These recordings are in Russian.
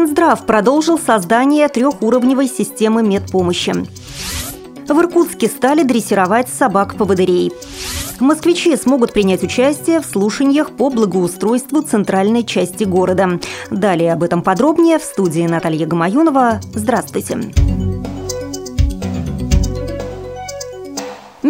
Минздрав продолжил создание трехуровневой системы медпомощи. В Иркутске стали дрессировать собак-поводырей. Москвичи смогут принять участие в слушаниях по благоустройству центральной части города. Далее об этом подробнее в студии Наталья Гамаюнова. Здравствуйте. Здравствуйте.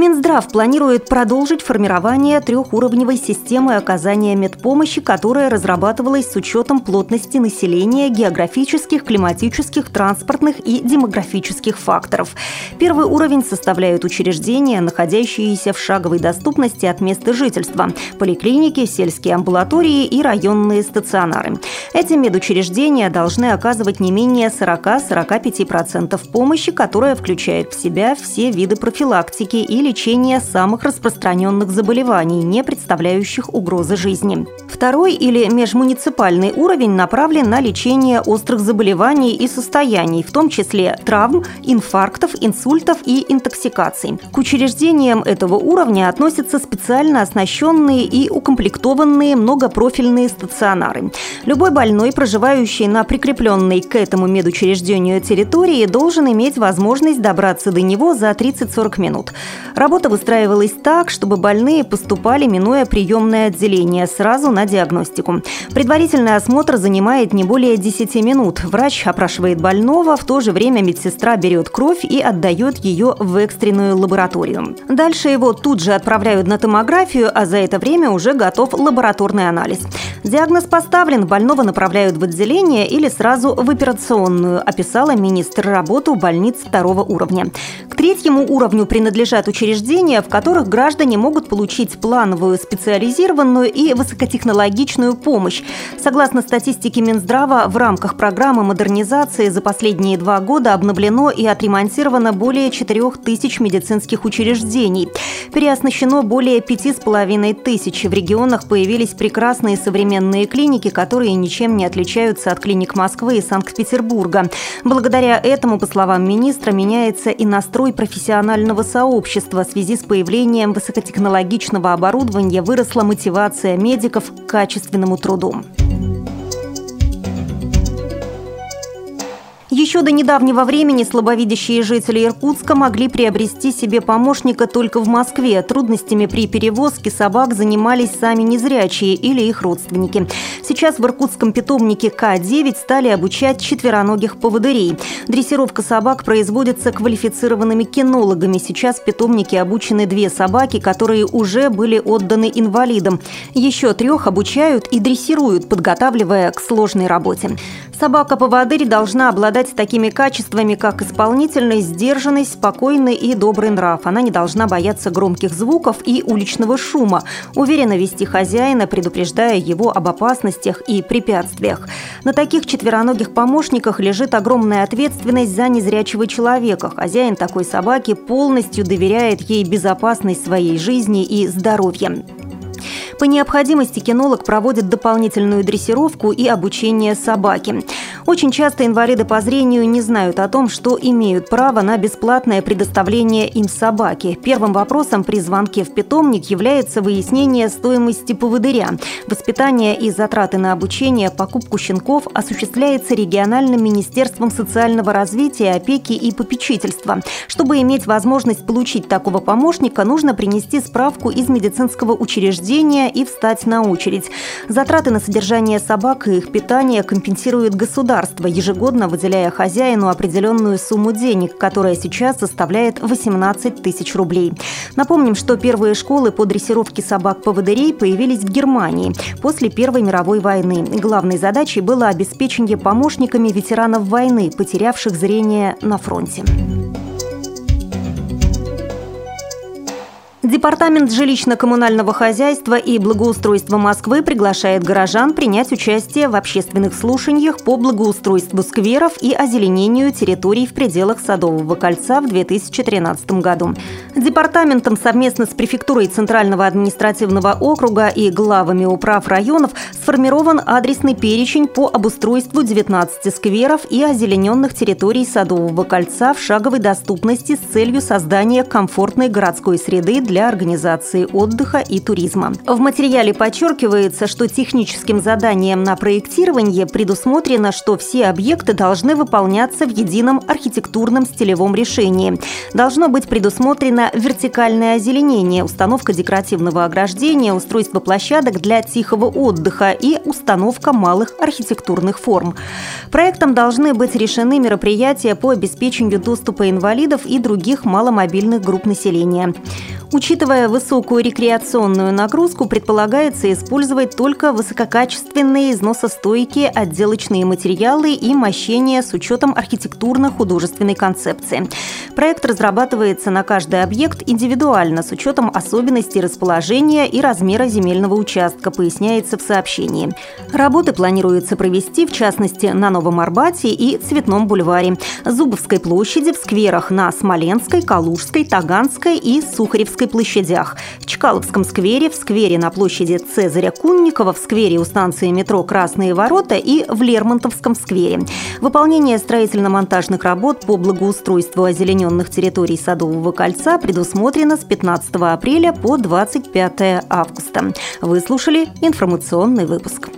Минздрав планирует продолжить формирование трехуровневой системы оказания медпомощи, которая разрабатывалась с учетом плотности населения, географических, климатических, транспортных и демографических факторов. Первый уровень составляют учреждения, находящиеся в шаговой доступности от места жительства – поликлиники, сельские амбулатории и районные стационары. Эти медучреждения должны оказывать не менее 40-45% помощи, которая включает в себя все виды профилактики и лечения самых распространенных заболеваний, не представляющих угрозы жизни. Второй или межмуниципальный уровень направлен на лечение острых заболеваний и состояний, в том числе травм, инфарктов, инсультов и интоксикаций. К учреждениям этого уровня относятся специально оснащенные и укомплектованные многопрофильные стационары. Любой больной, проживающий на прикрепленной к этому медучреждению территории, должен иметь возможность добраться до него за 30-40 минут. Работа выстраивалась так, чтобы больные поступали, минуя приемное отделение, сразу на диагностику. Предварительный осмотр занимает не более 10 минут. Врач опрашивает больного, в то же время медсестра берет кровь и отдает ее в экстренную лабораторию. Дальше его тут же отправляют на томографию, а за это время уже готов лабораторный анализ. Диагноз поставлен, больного направляют в отделение или сразу в операционную, описала министр работу больниц второго уровня. К третьему уровню принадлежат учреждения, в которых граждане могут получить плановую, специализированную и высокотехнологичную помощь. Согласно статистике Минздрава, в рамках программы модернизации за последние два года обновлено и отремонтировано более 4 тысяч медицинских учреждений. Переоснащено более пяти с половиной тысяч. В регионах появились прекрасные современные клиники, которые ничем не отличаются от клиник Москвы и Санкт-Петербурга. Благодаря этому, по словам министра, меняется и настрой профессионального сообщества. В связи с появлением высокотехнологичного оборудования выросла мотивация медиков качественному труду. Еще до недавнего времени слабовидящие жители Иркутска могли приобрести себе помощника только в Москве. Трудностями при перевозке собак занимались сами незрячие или их родственники. Сейчас в иркутском питомнике К-9 стали обучать четвероногих поводырей. Дрессировка собак производится квалифицированными кинологами. Сейчас в питомнике обучены две собаки, которые уже были отданы инвалидам. Еще трех обучают и дрессируют, подготавливая к сложной работе. Собака-поводырь должна обладать такими качествами, как исполнительность, сдержанность, спокойный и добрый нрав. Она не должна бояться громких звуков и уличного шума, уверенно вести хозяина, предупреждая его об опасностях и препятствиях. На таких четвероногих помощниках лежит огромная ответственность за незрячего человека. Хозяин такой собаки полностью доверяет ей безопасность своей жизни и здоровья. По необходимости кинолог проводит дополнительную дрессировку и обучение собаки. Очень часто инвалиды по зрению не знают о том, что имеют право на бесплатное предоставление им собаки. Первым вопросом при звонке в питомник является выяснение стоимости поводыря. Воспитание и затраты на обучение, покупку щенков осуществляется региональным министерством социального развития, опеки и попечительства. Чтобы иметь возможность получить такого помощника, нужно принести справку из медицинского учреждения и встать на очередь. Затраты на содержание собак и их питание компенсирует государство, ежегодно выделяя хозяину определенную сумму денег, которая сейчас составляет 18 тысяч рублей. Напомним, что первые школы по дрессировке собак-поводырей появились в Германии после Первой мировой войны. Главной задачей было обеспечение помощниками ветеранов войны, потерявших зрение на фронте. Департамент жилищно-коммунального хозяйства и благоустройства Москвы приглашает горожан принять участие в общественных слушаниях по благоустройству скверов и озеленению территорий в пределах Садового кольца в 2013 году. Департаментом совместно с префектурой Центрального административного округа и главами управ районов Сформирован адресный перечень по обустройству 19 скверов и озелененных территорий Садового кольца в шаговой доступности с целью создания комфортной городской среды для организации отдыха и туризма. В материале подчеркивается, что техническим заданием на проектирование предусмотрено, что все объекты должны выполняться в едином архитектурном стилевом решении. Должно быть предусмотрено вертикальное озеленение, установка декоративного ограждения, устройство площадок для тихого отдыха и установка малых архитектурных форм. Проектом должны быть решены мероприятия по обеспечению доступа инвалидов и других маломобильных групп населения. Учитывая высокую рекреационную нагрузку, предполагается использовать только высококачественные износостойкие отделочные материалы и мощения с учетом архитектурно-художественной концепции. Проект разрабатывается на каждый объект индивидуально с учетом особенностей расположения и размера земельного участка, поясняется в сообщении. Работы планируется провести, в частности, на Новом Арбате и Цветном бульваре, Зубовской площади, в скверах на Смоленской, Калужской, Таганской и Сухаревской площадях, Чкаловском сквере, в сквере на площади Цезаря Кунникова, в сквере у станции метро «Красные ворота» и в Лермонтовском сквере. Выполнение строительно-монтажных работ по благоустройству озелененных территорий Садового кольца предусмотрено с 15 апреля по 25 августа. Вы слушали информационный выпуск.